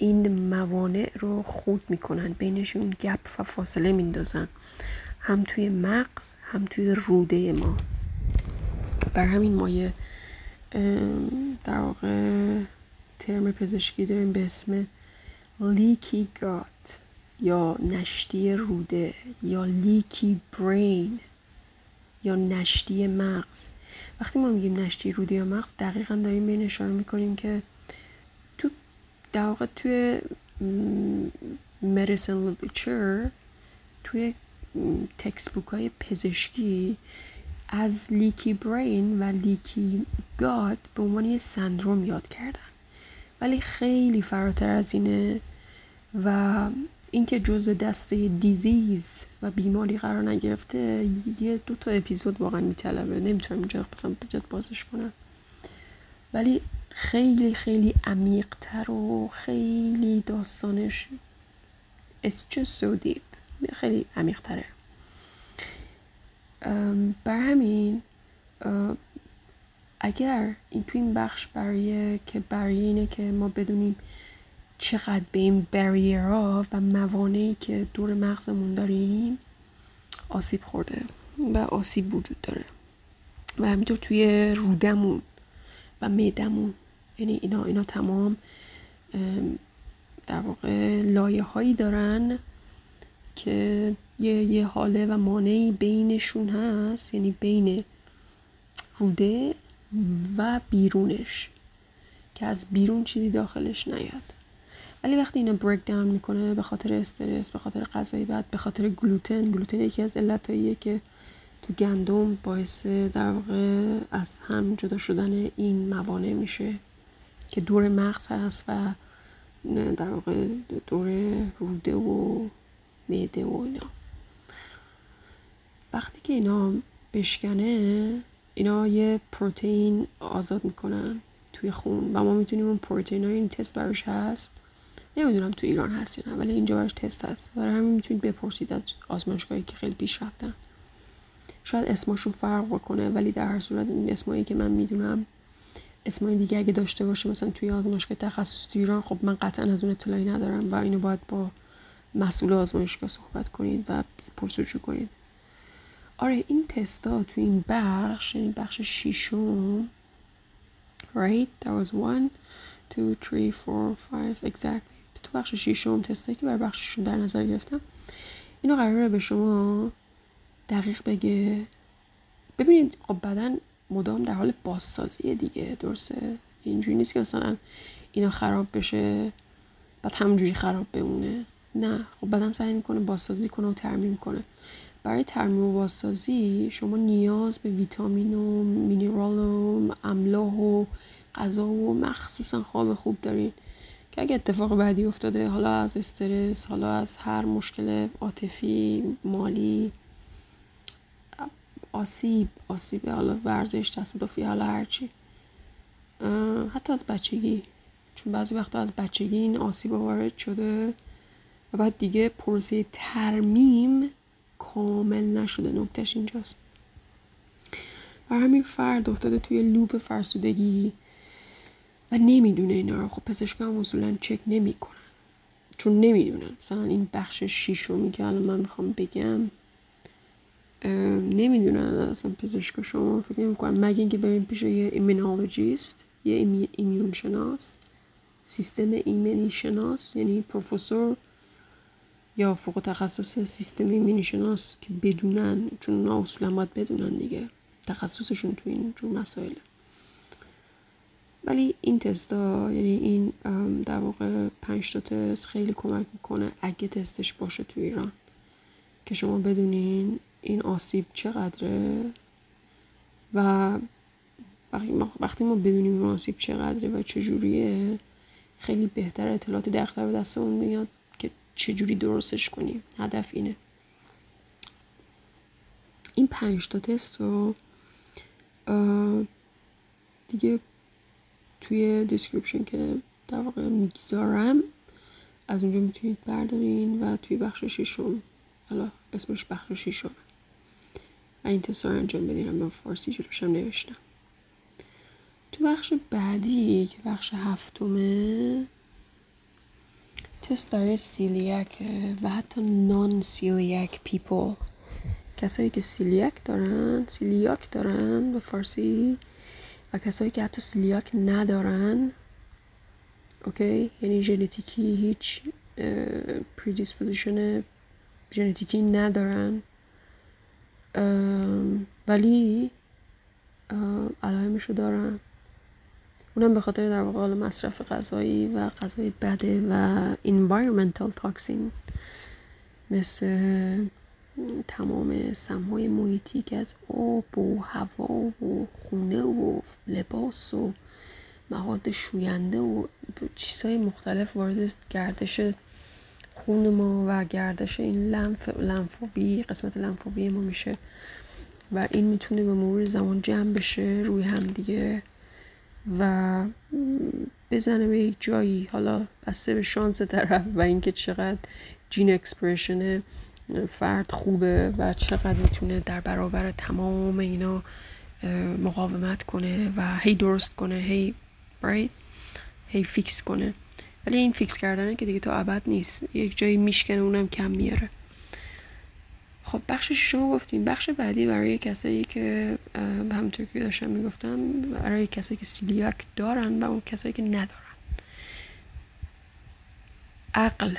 این موانع رو خود می‌کنن. بینشون گپ و فاصله میندازن. هم توی مغز هم توی روده ما. بر همین مایه در واقع ترم پزشکی داریم به اسم لیکی گات یا نشتی روده یا لیکی برین یا نشتی مغز. وقتی ما میگیم نشتی روده یا مغز دقیقا داریم به این اشاره می‌کنیم که در واقع توی medicine literature توی تکس بوک های پزشکی از لیکی برین و لیکی گاد به عنوان یه سندروم یاد کردن. ولی خیلی فراتر از اینه و اینکه جزء دسته دیزیز و بیماری قرار نگرفته یه دو تا اپیزود واقعا میطلبه. نمی‌تونم اینجا بازش کنم. ولی خیلی خیلی عمیقتر و خیلی داستانش It's just so deep. خیلی عمیقتره. بر همین اگر این تو این بخش برای که برای اینه که ما بدونیم چقدر به این بریرها و موانعی که دور مغزمون داریم آسیب خورده و آسیب وجود داره. و همینطور توی رودمون و میدمون یعنی اینا اینا تمام در واقع لایه هایی دارن که یه, یه حاله و مانعی بینشون هست یعنی بین روده و بیرونش که از بیرون چیزی داخلش نیاد. ولی وقتی اینا بریک داون می‌کنه به خاطر استرس به خاطر غذای بد به خاطر گلوتن گلوتن یکی از علتاییه که تو گندم باعث در واقع از هم جدا شدن این موانع میشه که دور مغز هست و در واقع دور روده و معده و اینا. وقتی که اینا بشکنه اینا یه پروتئین آزاد می‌کنن توی خون و ما می‌تونیم اون پروتئین این تست براش هست. نمی‌دونم تو ایران هست یا نه ولی اینجا براش تست هست. برای همین می‌تونید بپرسید از آزمایشگاهی که خیلی پیش رفتن شاید اسمشون فرق بکنه ولی در هر صورت این اسمایی که من می‌دونم اسمای دیگه اگه داشته باشه مثلا توی آزمایشگاه تخصص تو ایران خب من قطعا از اون اطلاعی ندارم و اینو باید با مسئول آزمایشگاه صحبت کنید و پرسجو کنید. آره این تستا تو این بخش یعنی بخش شیشم right that was one two three four five exactly. تو بخش شیشم تستایی که بر بخششون در نظر گرفتم اینو قراره به شما دقیق بگه. ببینید خب بدن مدام در حال بازسازی دیگه درسته؟ اینجوری نیست که مثلا اینا خراب بشه بعد همونجوری خراب بمونه. نه خب بدن سعی می‌کنه بازسازی کنه و ترمیم کنه. برای ترمیم و بازسازی شما نیاز به ویتامین و مینرال و املاح و غذا و مخصوصا خواب خوب دارین. که اگه اتفاق بعدی افتاده حالا از استرس حالا از هر مشکل عاطفی مالی آسیب آسیب حالا ورزش تصادفی حالا هرچی حتی از بچگی. چون بعضی وقتا از بچگی این آسیب وارد شده و بعد دیگه پروسه ترمیم کامل نشده. نکتش اینجاست. و همین فرد افتاده توی لوپ فرسودگی و نمی‌دونه اینا رو. خب پزشکا هم اصولا چک نمی‌کنن. چون نمی‌دونن. مثلا این بخش شیشمی که الان من می‌خوام بگم. نمی‌دونن اصلا پزشکا شما فکر نمی‌کنن. مگه اینکه بریم پیش یه immunologist یه immune شناس سیستم ایمنی شناس یعنی پروفسور یا فوق تخصص سیستم ایمنی شناس که بدونن چون اونا اصولا بدونن دیگه تخصصشون تو این جور مسائله ولی این تستا یعنی این در واقع پنج تا تست خیلی کمک می‌کنه اگه تستش باشه تو ایران که شما بدونین این آسیب چقدره؟ و وقتی ما بدونیم این آسیب چقدره و چجوریه خیلی بهتر اطلاعات دقیقتر به دستمون میاد که چجوری درستش کنیم. هدف اینه. این پنج تا تست رو دیگه توی description که در واقع می‌گذارم از اونجا می‌تونید بردارین و توی بخش ششم حالا اسمش بخش ششم این تست رو انجام بدین من فارسی جلوشم نوشتم. تو بخش بعدی که بخش هفتمه تست برای celiac و حتی non celiac people کسایی که celiac دارن سیلیاک دارن به فارسی و کسایی که حتی سیلیاک ندارن okay؟ یعنی ژنتیکی هیچ predisposition ژنتیکی ندارن. ولی علائمشو دارن اونم به خاطر در واقع مصرف غذایی و غذای بده و environmental toxin مثل تمام سمهای محیطی که از آب و هوا و خونه و لباس و مواد شوینده و چیزهای مختلف وارد گردش خون ما و گردش این لنف لنفاوی قسمت لنفاوی ما میشه. و این می‌تونه به مرور زمان جمع بشه روی هم دیگه. و بزنه به یک جایی. حالا بسته به شانس طرف و اینکه چقدر gene expression فرد خوبه و چقدر می‌تونه در برابر تمام اینا مقاومت کنه و هی درست کنه هی right هی fix کنه. ولی این fix کردنه که دیگه تا ابد نیست. یک جایی میشکنه اونم کم میاره. خب بخش شما گفتیم. بخش بعدی برای کسایی که همونطور که داشتم می‌گفتم برای کسایی که celiac دارن و اون کسایی که ندارن. عقل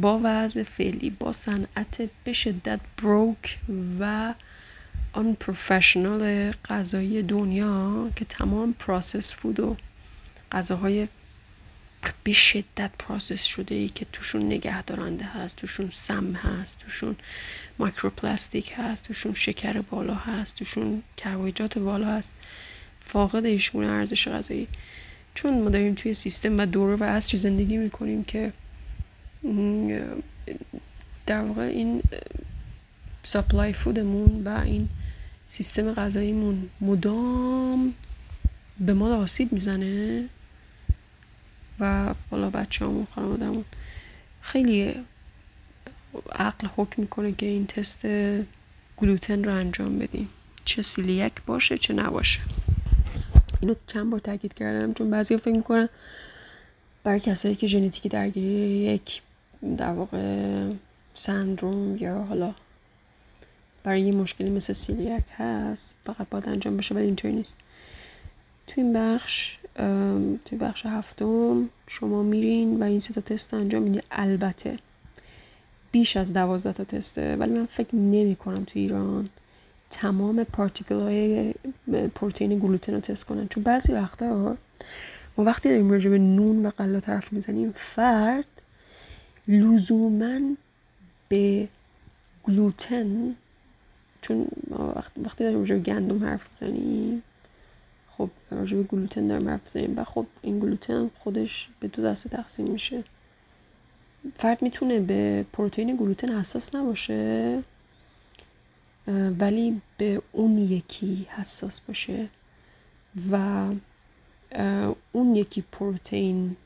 با وضع فعلی با صنعت به شدت broke و unprofessional غذایی دنیا که تمام process food و غذاهای به شدت process شده ای که توشون نگه دارنده هست توشون سم هست توشون microplastic هست توشون شکر بالا هست توشون کربوهیدرات بالا هست. فاقد ایشون ارزش غذایی. چون ما داریم توی سیستم و دوره و عصری زندگی می‌کنیم که در واقع این سپلای فودمون و این سیستم غذاییمون مدام به ما آسیب می‌زنه. و بالا بچه همون خانوادمون خیلی عقل حکم می‌کنه که این تست گلوتن رو انجام بدیم. چه سیلیک باشه چه نباشه. اینو چند بار تاکید کردم چون بعضی فکر می‌کنن برای کسایی که ژنتیکی درگیری یک در واقع سندروم یا حالا برای یه مشکلی مثل سیلیک هست فقط باید انجام بشه ولی اینطوری نیست. توی این بخش توی بخش هفتم شما میرین و این سه تا تست انجام میدین. البته بیش از دوازده تا تسته ولی من فکر نمی کنم توی ایران تمام پارتیکل های پروتئین گلوتن رو تست کنن. چون بعضی وقتا ما وقتی داریم راجع به نون و غلات حرف می‌زنیم فرد لزوما به گلوتن چون وقتی داریم راجع به گندم حرف می‌زنیم خب راجع به گلوتن داریم حرف می‌زنیم. و خب این گلوتن خودش به دو دسته تقسیم میشه. فرد می‌تونه به پروتئین گلوتن حساس نباشه ولی به اون یکی حساس باشه. و اون یکی پروتئین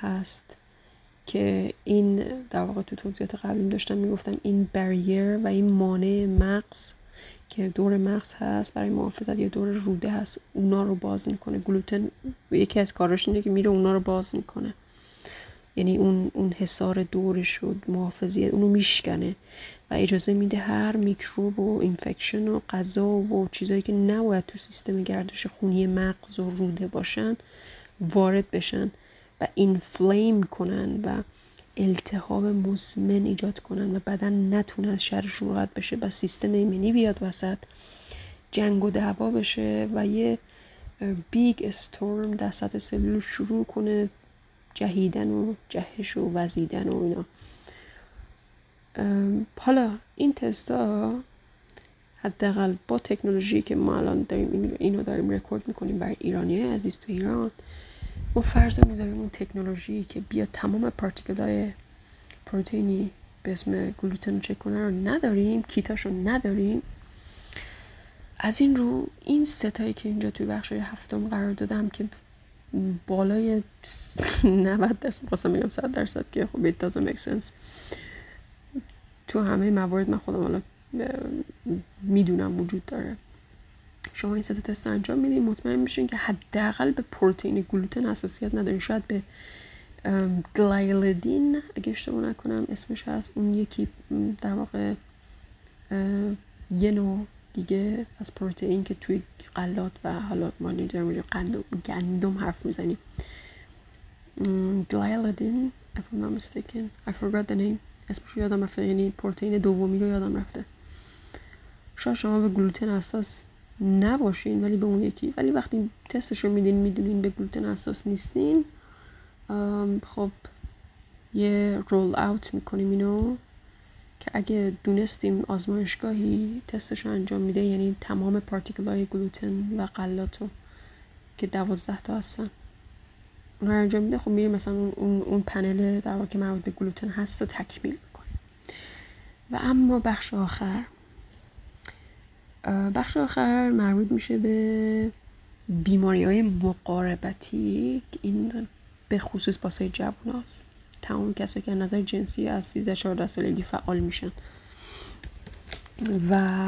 هست که این در واقع تو توضیحات قبلیم داشتم می‌گفتم این بریر و این مانع مغز که دور مغز هست برای محافظت یا دور روده هست اونا رو باز می‌کنه. گلوتن یکی از کاراش اینه که میره اونا رو باز می‌کنه. یعنی اون اون حصار دورش شد محافظیت اونو میشکنه و اجازه میده هر میکروب و infection و غذا و چیزایی که نباید تو سیستم گردش خونی مغز و روده باشن وارد بشن و inflame کنن و التهاب مزمن ایجاد کنن و بدن نتونه از شرشون راحت بشه و سیستم ایمنی بیاد وسط جنگ و دعوا بشه و یه big storm در سطح سلول شروع کنه جهیدن و جهش و وزیدن و اینا. حالا این تستا حداقل با تکنولوژی که ما الان داریم اینو داریم رکورد می‌کنیم برای ایرانی عزیز تو ایران ما فرض می‌ذاریم اون تکنولوژی که بیا تمام پارتیکل های پروتئینی به اسم گلوتن رو چک کنه رو نداریم کیتاش رو نداریم. از این رو این ستایی که اینجا توی بخش هفتم قرار دادم که بالای 90 درصد واسه میگم 100 درصد که خب it doesn't make sense. تو همه موارد من خودم حالا می‌دونم وجود داره. شما این سه تست انجام میدین مطمئن میشین که حداقل به پروتئین گلوتن حساسیت ندارین. شاید به گلایلدین اگه اشتباه نکنم اسمش هست. اون یکی در واقع یه نوع دیگه از پروتئین که توی غلات و حالا ما اینجا گندم گندم حرف می‌زنیم. گلایلدین if I'm not mistaken. I forgot the name. اسمش یادم رفته یعنی پروتئین دومی رو یادم رفته. شاید شما به گلوتن اساس نباشین ولی به اون یکی. ولی وقتی تستش رو میدین می‌دونین به گلوتن حساس نیستین. خب یه رول اوت می‌کنیم اینو که اگه دونستیم آزمایشگاهی تستش رو انجام میده. یعنی تمام پارتیکل های گلوتن و قلات رو که دوازده تا هستن. اون رو انجام میده. خب میریم مثلا اون, اون پنل در واقع مربوط به گلوتن هست و تکمیل می‌کنیم. و اما بخش آخر. بخش آخر مربوط میشه به بیماری های مقاربتی. این به خصوص باسه جوون هست تمام کسایی که نظر جنسی از 13 14 سالگی فعال میشن. و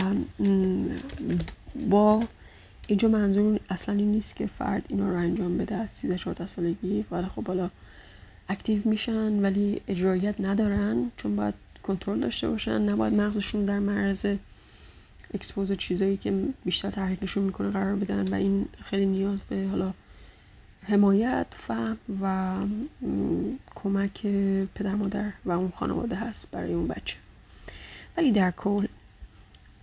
با اینجا منظور اصلا این نیست که فرد اینا رو انجام بده از 13 14 سالگی. ولی خب حالا active میشن ولی اجرایت ندارن چون باید کنترل داشته باشن. نباید مغزشون در معرض expose چیزایی که بیشتر تحریکشون می‌کنه قرار بدن و این خیلی نیاز به حالا حمایت فهم و کمک پدر مادر و اون خانواده هست برای اون بچه. ولی در کل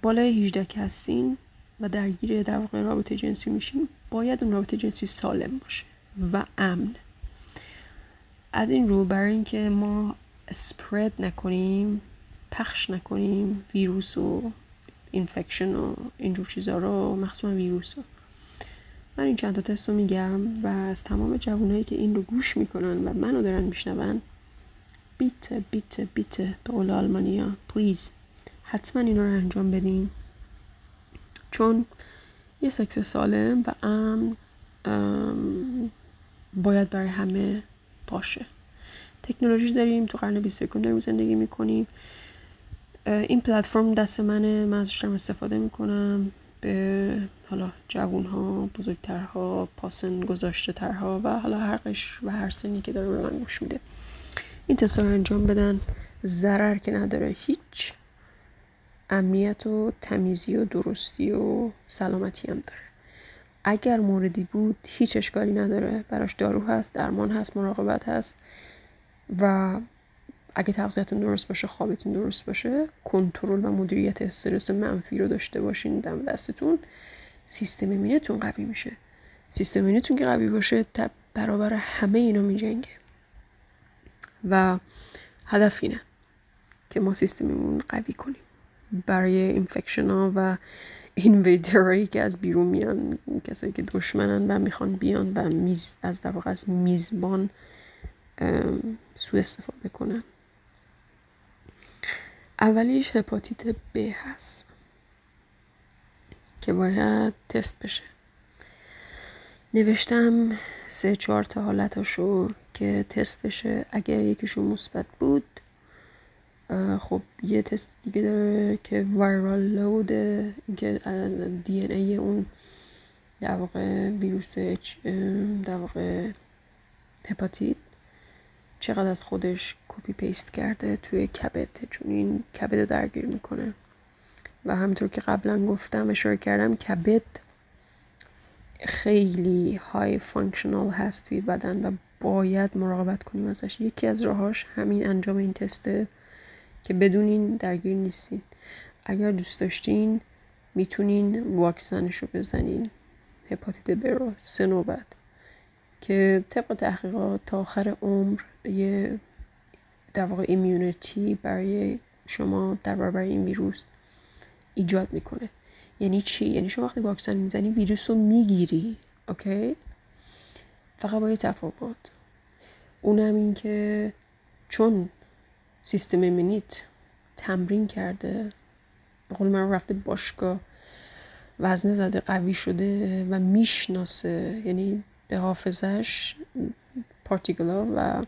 بالای 18 که هستین و درگیر در واقع رابطه جنسی میشین باید اون رابطه جنسی سالم باشه و امن. از این رو برای اینکه ما سپرد نکنیم پخش نکنیم ویروس و اینفکشن و اینجور چیزا رو مخصوصا ویروس رو من این چند تا تست رو میگم و از تمام جوانایی که این رو گوش می‌کنن و منو دارن میشنون بیت بیت بیت به قول آلمانیا پلیز حتما این رو انجام بدین. چون یه سکس سالم و امن باید برای همه باشه. تکنولوژی داریم تو قرن 21 داریم زندگی می‌کنیم. این پلتفرم دست منه من ازش استفاده می‌کنم به حالا جوون ها بزرگترها پاسن گذاشته ترها و حالا هر قش و هر سنی که داره به من گوش میده. این تست رو انجام بدن. ضرر که نداره. هیچ امنیت و تمیزی و درستی و سلامتی هم داره. اگر موردی بود هیچ اشکالی نداره. براش دارو هست درمان هست مراقبت هست و اگه تغذیتون درست باشه خوابتون درست باشه کنترل و مدیریت استرس منفی رو داشته باشین دم دستتون سیستم ایمنیتون قوی میشه. سیستم ایمنیتون که قوی باشه برابر همه اینا میجنگه و هدف اینه که ما سیستممون قوی کنیم. برای اینفکشن ها و اینویدرهایی که از بیرون میان کسایی که دشمنن و می‌خوان بیان و میز از در از میزبان سوء استفاده کنن. اولیش هپاتیت ب هست که باید تست بشه. نوشتم سه چهار تا حالتاشو که تست بشه. اگر یکیشون مثبت بود خب یه تست دیگه داره که viral load که DNA اون در واقع ویروس در واقع هپاتیت. چقدر از خودش copy paste کرده توی کبد. چون این کبد رو درگیر می‌کنه. و همینطور که قبلا گفتم اشاره کردم کبد خیلی high functional هست توی بدن و باید مراقبت کنیم ازش. یکی از راهاش همین انجام این تسته که بدونین درگیر نیستین. اگر دوست داشتین می‌تونین واکسنش رو بزنین. هپاتیت B رو سه نوبت. که طبق تحقیقات تا آخر عمر یه در واقع immunity برای شما در برابر این ویروس ایجاد می‌کنه. یعنی چی؟ یعنی شما وقتی واکسن می‌زنی ویروس رو می‌گیری okay؟ فقط با یه تفاوت. اونم این که چون سیستم ایمنیت تمرین کرده به قول من رفته باشگاه وزنه زده قوی شده و می‌شناسه یعنی به حافظش پارتیکلا و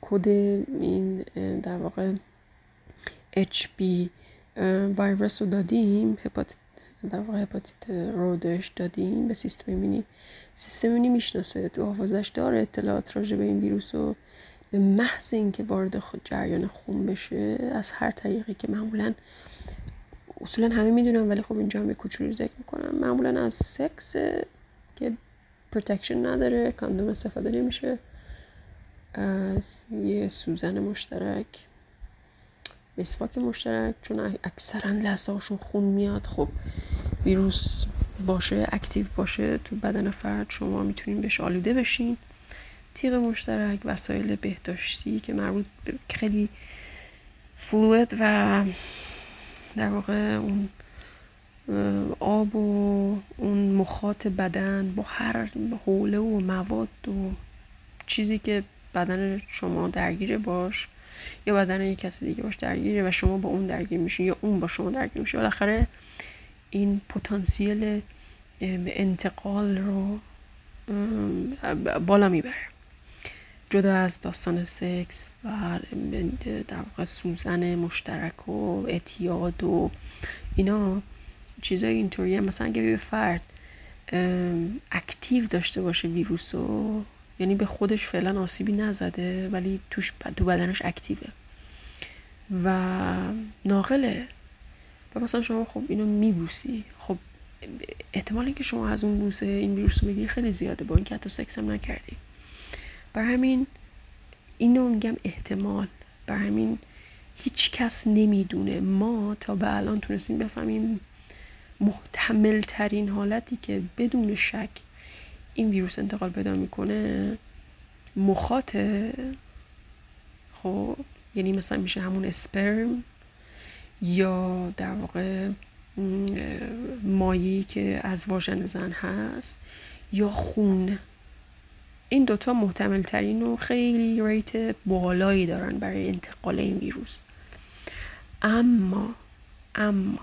کد این در واقع HB ویروس رو دادیم هپاتیت در واقع هپاتیت رو دادیم به سیستم ایمنی سیستم ایمنی می‌شناسه تو حافظش داره اطلاعات راجع به این ویروس رو به محض اینکه وارد خود جریان خون بشه از هر طریقی که معمولا اصولا همه می‌دونم ولی خب اینجا هم به کوچولو ذکر می‌کنم معمولا از سکس که protection نداره کاندوم استفاده نمیشه. از یه سوزن مشترک مسواک مشترک چون اکثرا لثه خون میاد. خب ویروس باشه active باشه تو بدن فرد شما می‌تونین بهش آلوده بشین. تیغ مشترک وسایل بهداشتی که مربوط خیلی fluid و در واقع اون آب و اون مخاط بدن با هر حوله و مواد و چیزی که بدن شما درگیره باش یا بدن یک کسی دیگه باش درگیره و شما با اون درگیر میشین یا اون با شما درگیر میشه. بالاخره این پتانسیل انتقال رو بالا می‌بره. جدا از داستان سکس و در واقع سوزن مشترک و اعتیاد و اینا چیزای اینطوریه. مثلا اگه به فرد اکتیو داشته باشه ویروس و یعنی به خودش فعلا آسیبی نزده ولی توش تو بدنش اکتیوه. و ناقله. و مثلا شما خب اینو میبوسی. خب احتمال اینکه شما از اون بوسه این ویروس رو بگیری خیلی زیاده. با اینکه حتی سکس هم نکردی. بر همین اینو میگم احتمال. بر همین هیچ کس نمی‌دونه. ما تا به الان تونستیم بفهمیم محتمل ترین حالتی که بدون شک این ویروس انتقال پیدا می‌کنه مخاطه خب یعنی مثلا میشه همون اسپرم یا در واقع مایی که از واژن زن هست یا خون. این دوتا محتمل ترین و خیلی rate بالایی دارن برای انتقال این ویروس. اما اما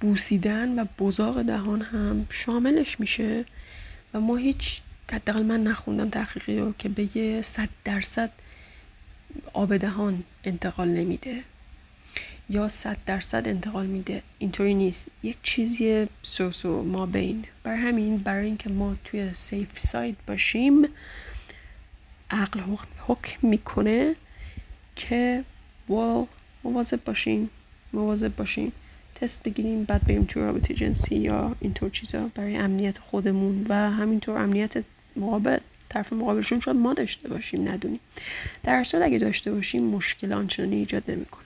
بوسیدن و بزاق دهان هم شاملش میشه و ما هیچ حداقل من نخوندم تحقیقی رو که بگه صد درصد آب دهان انتقال نمیده یا صد درصد انتقال میده اینطوری نیست. یک چیزی so so ما بین. برا همین برای اینکه ما توی safe side باشیم عقل حکم می‌کنه که وا مواظب باشیم مواظب باشیم تست بگیریم بعد بریم تو رابطه جنسی یا اینطور چیزا برای امنیت خودمون و همینطور امنیت مقابل طرف مقابلشون. شاید ما داشته باشیم ندونیم. در صورت اگه داشته باشیم مشکل آنچنانی ایجاد نمی‌کنه.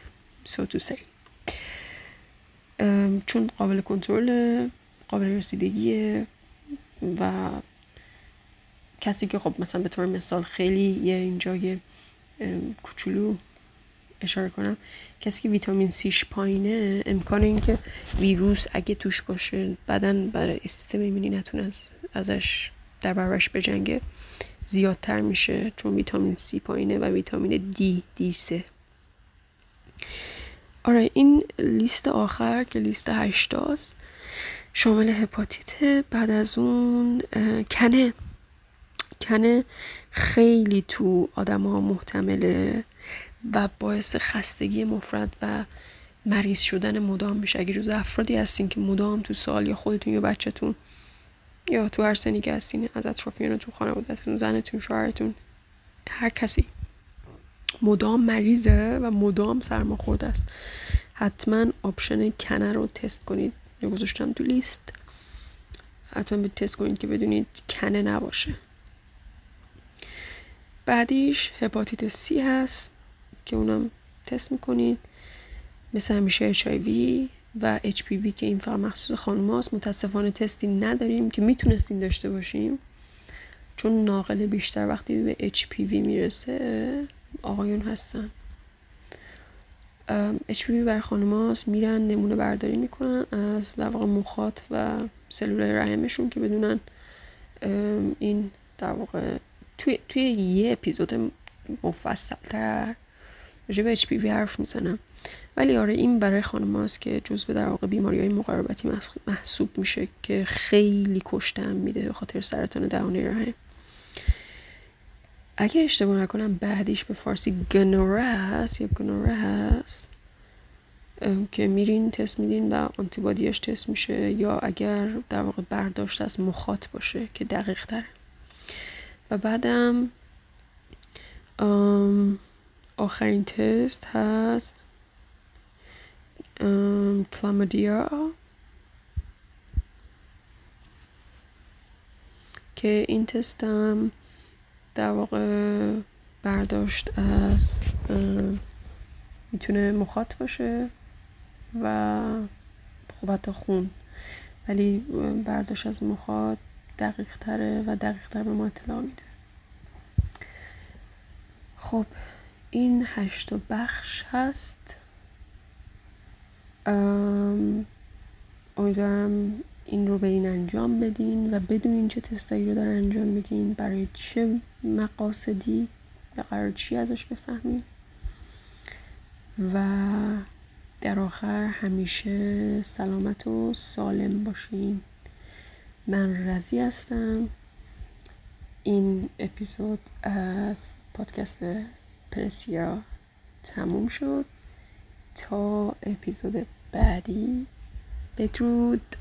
So to say. چون قابل کنترل قابل رسیدگی و کسی که خب مثلا به طور مثال خیلی یه اینجا یه کوچولو اشاره کنم کسی که ویتامین سیش پایینه امکان اینکه ویروس اگه توش باشه بدن برای سیستم ایمنی نتونه از ازش در برابرش بجنگه زیادتر میشه چون ویتامین سی پایینه و ویتامین دی دی سه. آره این لیست آخر که لیست هشتاست شامل هپاتیت بعد از اون کنه. کنه خیلی تو آدم ها محتمله. و باعث خستگی مفرد و مریض شدن مدام میشه. اگه جز افرادی هستین که مدام تو سال یا خودتون یا بچهتون یا تو هر سنی که هستین از اطرافیانتون خانوادتون زنتون شوهرتون هر کسی. مدام مریضه و مدام سرماخورده است. حتما آپشن کنه رو تست کنید. یا گذاشتم تو لیست. حتما به تست کنید که بدونید کنه نباشه. بعدیش هپاتیت سی هست. که اونم تست می‌کنید. مثل همیشه HIV و HPV که این فقط مخصوص خانم هاست. متاسفانه تستی نداریم که می‌تونستیم داشته باشیم. چون ناقل بیشتر وقتی به HPV می‌رسه آقایون هستن. HPV بر خانماست میرن نمونه برداری می‌کنن از در مخاط و سلول رحمشون که بدونن این در واقع توی, توی یه اپیزود مفصل تر راجع به HPV حرف می‌زنم. ولی آره این برای خانم که جزو در واقع بیماری های مقاربتی محسوب میشه که خیلی کشتن میده خاطر سرطان دهانه رحم. اگه اشتباه نکنم بعدیش به فارسی گنوره هست یا گنوره هست که میرین تست میدین و آنتیبادیاش تست میشه یا اگر در واقع برداشت از مخاط باشه که دقیق تره. و بعدم آخرین تست هست. کلامدیا که این تستم در واقع برداشت از می‌تونه مخاط باشه و خب حتی خون. ولی برداشت از مخاط دقیق تره و دقیق تر به ما اطلاع میده. خب این هشت بخش هست. امیدوارم این رو برین انجام بدین و بدونین چه تستایی رو داره انجام میدین برای چه مقاصدی و قرار چی ازش بفهمیم و در آخر همیشه سلامت و سالم باشین. من رزی هستم. این اپیزود از پادکست پرسیا تموم شد. تا اپیزود بعدی. بدرود.